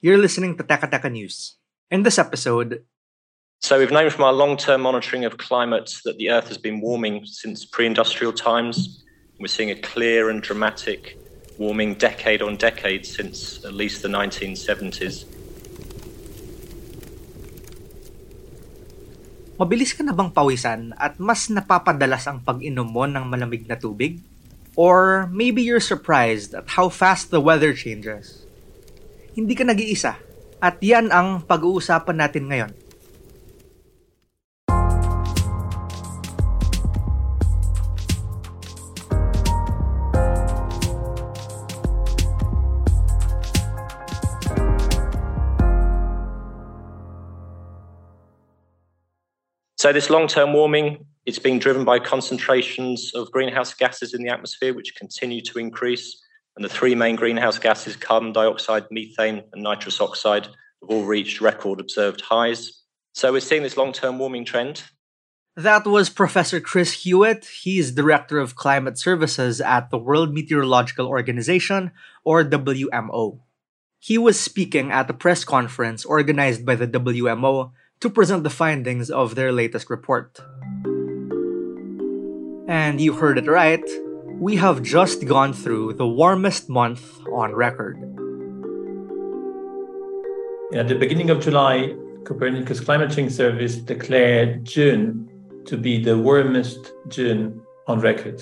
You're listening to Teka Teka News. In this episode, So we've known from our long-term monitoring of climate that the Earth has been warming since pre-industrial times. We're seeing a clear and dramatic warming decade on decade since at least the 1970s. mabilis ka na bang pawisan at mas napapadalas ang pag-inom mo ng malamig na tubig? Or maybe you're surprised at how fast the weather changes. Hindi ka nag-iisa. At yan ang pag-uusapan natin ngayon. So this long-term warming, it's being driven by concentrations of greenhouse gases in the atmosphere, which continue to increase. And the three main greenhouse gases, carbon dioxide, methane, and nitrous oxide, have all reached record observed highs. So we're seeing this long-term warming trend. That was Professor Chris Hewitt. He's Director of Climate Services at the World Meteorological Organization, or WMO. He was speaking at a press conference organized by the WMO to present the findings of their latest report. And you heard it right, we have just gone through the warmest month on record. At the beginning of July, Copernicus Climate Change Service declared June to be the warmest June on record.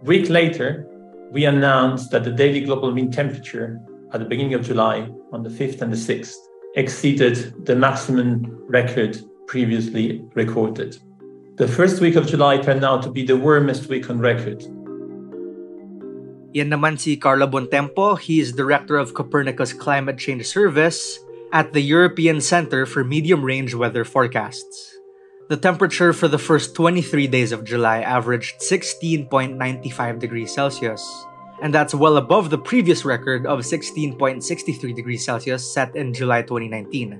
A week later, we announced that the daily global mean temperature at the beginning of July, on the 5th and the 6th, exceeded the maximum record previously recorded. The first week of July turned out to be the warmest week on record. Yan naman si Carlo Buontempo. He is Director of Copernicus Climate Change Service at the European Center for Medium Range Weather Forecasts. The temperature for the first 23 days of July averaged 16.95 degrees Celsius, and that's well above the previous record of 16.63 degrees Celsius set in July 2019.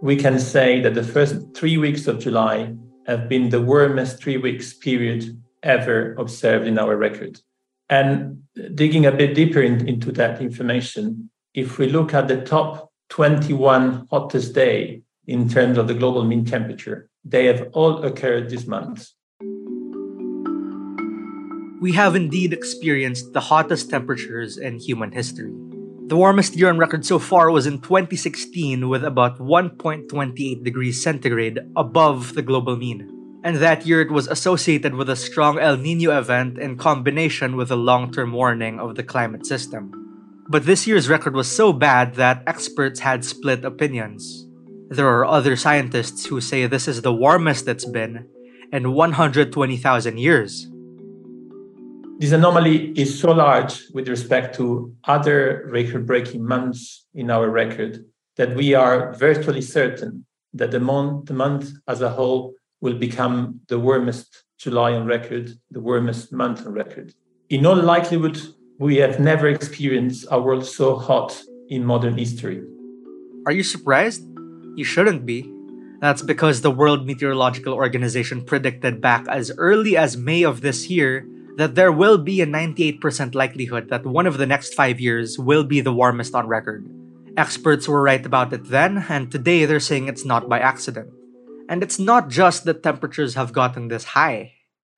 We can say that the first three weeks of July have been the warmest three weeks period ever observed in our record. And digging a bit deeper in, into that information, if we look at the top 21 hottest day in terms of the global mean temperature, they have all occurred this month. We have indeed experienced the hottest temperatures in human history. The warmest year on record so far was in 2016 with about 1.28 degrees centigrade above the global mean. And that year it was associated with a strong El Nino event in combination with a long term warning of the climate system. But this year's record was so bad that experts had split opinions. There are other scientists who say this is the warmest it's been in 120,000 years. This anomaly is so large with respect to other record breaking months in our record that we are virtually certain that the month, the month as a whole will become the warmest July on record, the warmest month on record. In all likelihood, we have never experienced a world so hot in modern history. Are you surprised? You shouldn't be. That's because the World Meteorological Organization predicted back as early as May of this year that there will be a 98% likelihood that one of the next five years will be the warmest on record. Experts were right about it then, and today they're saying it's not by accident. And it's not just that temperatures have gotten this high,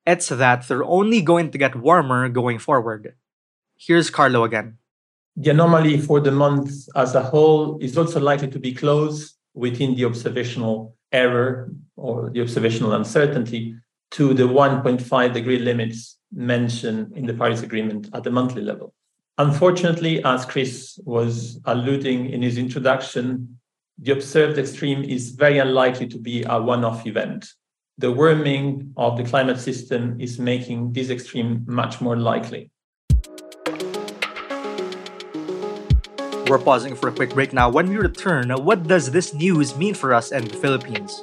it's that they're only going to get warmer going forward. Here's Carlo again. The anomaly for the month as a whole is also likely to be close within the observational error or the observational uncertainty to the 1.5 degree limits mentioned in the Paris Agreement at the monthly level. Unfortunately, as Chris was alluding in his introduction, the observed extreme is very unlikely to be a one off event. The warming of the climate system is making this extreme much more likely. We're pausing for a quick break now. When we return, what does this news mean for us and the Philippines?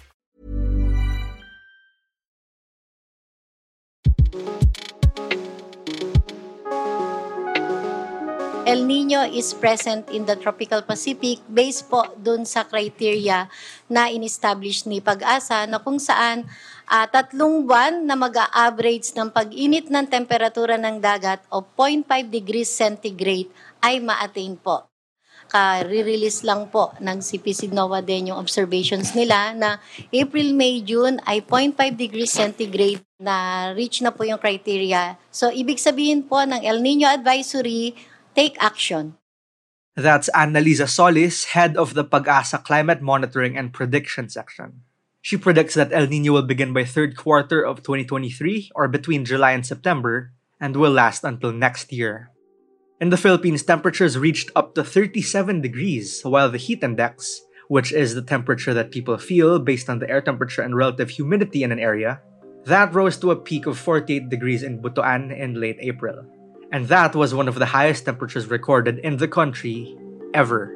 El Nino is present in the tropical Pacific based po dun sa criteria na in-establish ni Pag-asa na kung saan uh, tatlong buwan na mag-average ng pag-init ng temperatura ng dagat o 0.5 degrees centigrade ay ma-attain po. Ka-release lang po ng CPC NOAA din yung observations nila na April, May, June ay 0.5 degrees centigrade na reach na po yung criteria. So, ibig sabihin po ng El Nino Advisory, take action. That's Ana Liza Solis, head of the Pag-asa Climate Monitoring and Prediction section. She predicts that El Nino will begin by third quarter of 2023 or between July and September and will last until next year. In the Philippines, temperatures reached up to 37 degrees, while the heat index, which is the temperature that people feel based on the air temperature and relative humidity in an area, that rose to a peak of 48 degrees in Butuan in late April and that was one of the highest temperatures recorded in the country ever.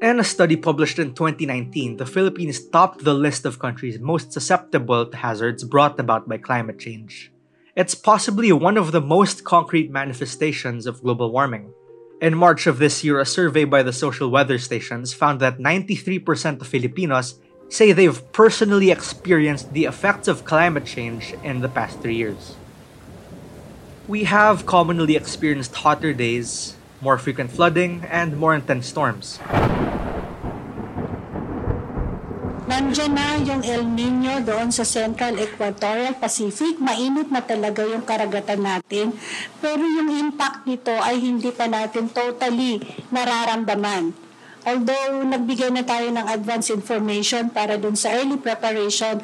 In a study published in 2019, the Philippines topped the list of countries most susceptible to hazards brought about by climate change. It's possibly one of the most concrete manifestations of global warming. In March of this year, a survey by the social weather stations found that 93% of Filipinos say they've personally experienced the effects of climate change in the past three years. We have commonly experienced hotter days, more frequent flooding, and more intense storms. Nandiyan na yung El Nino doon sa Central Equatorial Pacific. Mainit na talaga yung karagatan natin. Pero yung impact nito ay hindi pa natin totally nararamdaman. Although nagbigay na tayo ng advance information para doon sa early preparation,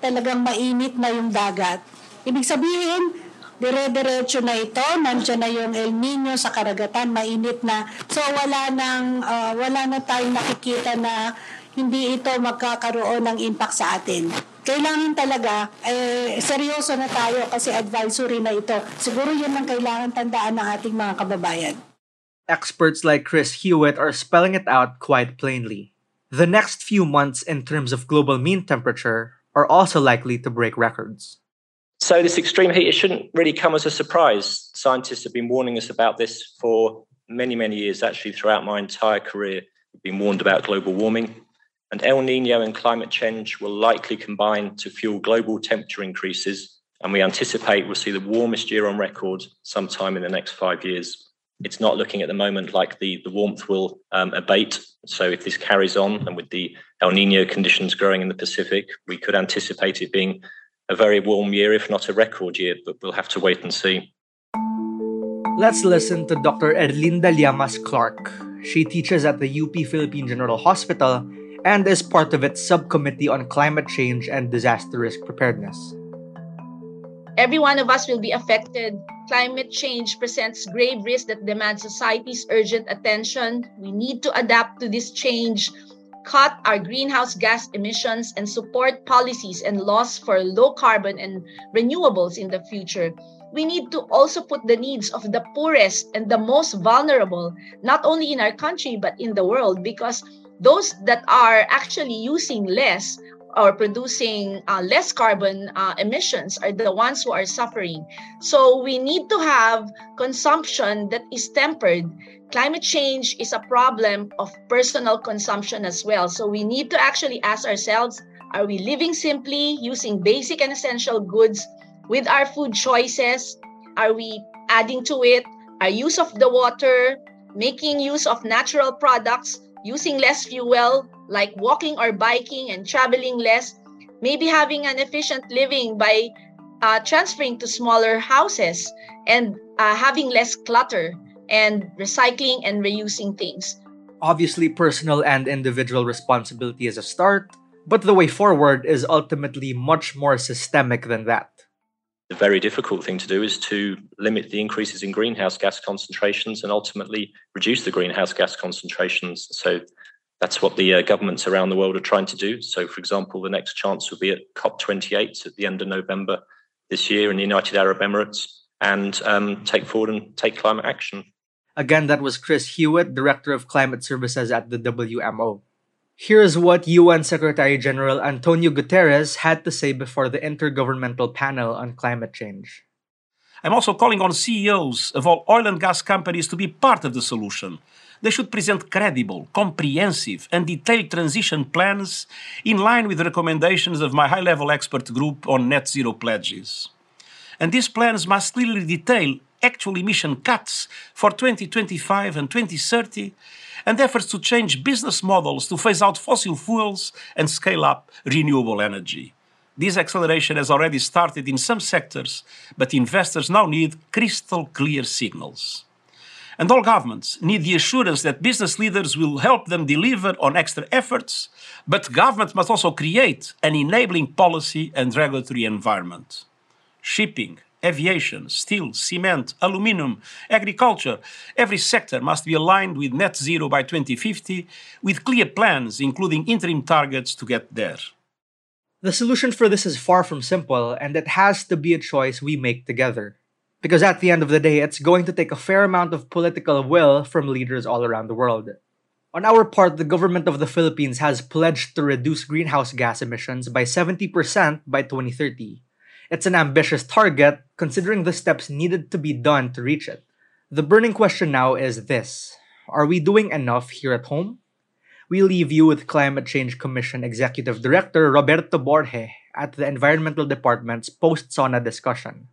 talagang mainit na yung dagat. Ibig sabihin, dire-diretso na ito, nandiyan na yung El Nino sa karagatan, mainit na. So wala nang uh, wala na tayong nakikita na hindi ito magkakaroon ng impact sa atin. Kailangan talaga, eh, seryoso na tayo kasi advisory na ito. Siguro yun ang kailangan tandaan ng ating mga kababayan. Experts like Chris Hewitt are spelling it out quite plainly. The next few months in terms of global mean temperature are also likely to break records. So, this extreme heat, it shouldn't really come as a surprise. Scientists have been warning us about this for many, many years. Actually, throughout my entire career, we've been warned about global warming. And El Nino and climate change will likely combine to fuel global temperature increases. And we anticipate we'll see the warmest year on record sometime in the next five years. It's not looking at the moment like the, the warmth will um, abate. So, if this carries on and with the El Nino conditions growing in the Pacific, we could anticipate it being a very warm year, if not a record year, but we'll have to wait and see. Let's listen to Dr. Erlidia Llamas Clark. She teaches at the UP Philippine General Hospital and is part of its subcommittee on climate change and disaster risk preparedness. Every one of us will be affected. Climate change presents grave risks that demand society's urgent attention. We need to adapt to this change, cut our greenhouse gas emissions, and support policies and laws for low carbon and renewables in the future. We need to also put the needs of the poorest and the most vulnerable, not only in our country, but in the world, because those that are actually using less or producing uh, less carbon uh, emissions are the ones who are suffering. So we need to have consumption that is tempered. Climate change is a problem of personal consumption as well. So we need to actually ask ourselves are we living simply, using basic and essential goods with our food choices? Are we adding to it? Our use of the water, making use of natural products, using less fuel, like walking or biking and traveling less, maybe having an efficient living by uh, transferring to smaller houses and uh, having less clutter and recycling and reusing things. Obviously, personal and individual responsibility is a start, but the way forward is ultimately much more systemic than that. The very difficult thing to do is to limit the increases in greenhouse gas concentrations and ultimately reduce the greenhouse gas concentrations. So that's what the uh, governments around the world are trying to do. So, for example, the next chance will be at COP28 at the end of November this year in the United Arab Emirates and um, take forward and take climate action. Again, that was Chris Hewitt, Director of Climate Services at the WMO. Here's what UN Secretary General Antonio Guterres had to say before the Intergovernmental Panel on Climate Change. I'm also calling on CEOs of all oil and gas companies to be part of the solution they should present credible, comprehensive, and detailed transition plans in line with the recommendations of my high level expert group on net zero pledges. And these plans must clearly detail actual emission cuts for 2025 and 2030 and efforts to change business models to phase out fossil fuels and scale up renewable energy. This acceleration has already started in some sectors, but investors now need crystal clear signals. And all governments need the assurance that business leaders will help them deliver on extra efforts, but governments must also create an enabling policy and regulatory environment. Shipping, aviation, steel, cement, aluminium, agriculture, every sector must be aligned with net zero by 2050 with clear plans, including interim targets to get there. The solution for this is far from simple, and it has to be a choice we make together. Because at the end of the day, it's going to take a fair amount of political will from leaders all around the world. On our part, the government of the Philippines has pledged to reduce greenhouse gas emissions by 70% by 2030. It's an ambitious target, considering the steps needed to be done to reach it. The burning question now is this Are we doing enough here at home? We leave you with Climate Change Commission Executive Director Roberto Borje at the Environmental Department's post SONA discussion.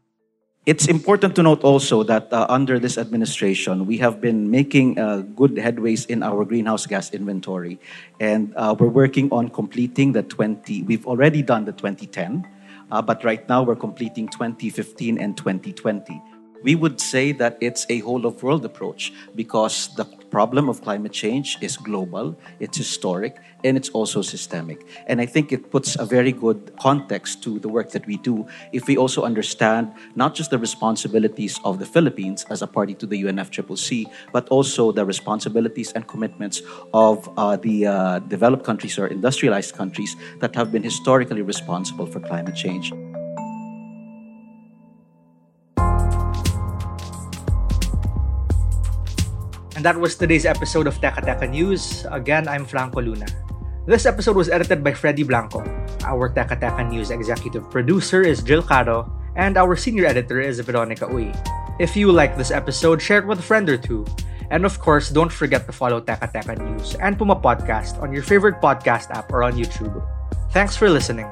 It's important to note also that uh, under this administration, we have been making uh, good headways in our greenhouse gas inventory. And uh, we're working on completing the 20, we've already done the 2010, uh, Ah, but right now we're completing 2015 and 2020. We would say that it's a whole of world approach because the problem of climate change is global, it's historic, and it's also systemic. And I think it puts a very good context to the work that we do if we also understand not just the responsibilities of the Philippines as a party to the UNFCCC, but also the responsibilities and commitments of uh, the uh, developed countries or industrialized countries that have been historically responsible for climate change. And that was today's episode of Teka Teka News. Again, I'm Franco Luna. This episode was edited by Freddy Blanco. Our Teka Teka News executive producer is Jill Caro, and our senior editor is Veronica Uy. If you like this episode, share it with a friend or two. And of course, don't forget to follow Teka Teka News and Puma Podcast on your favorite podcast app or on YouTube. Thanks for listening.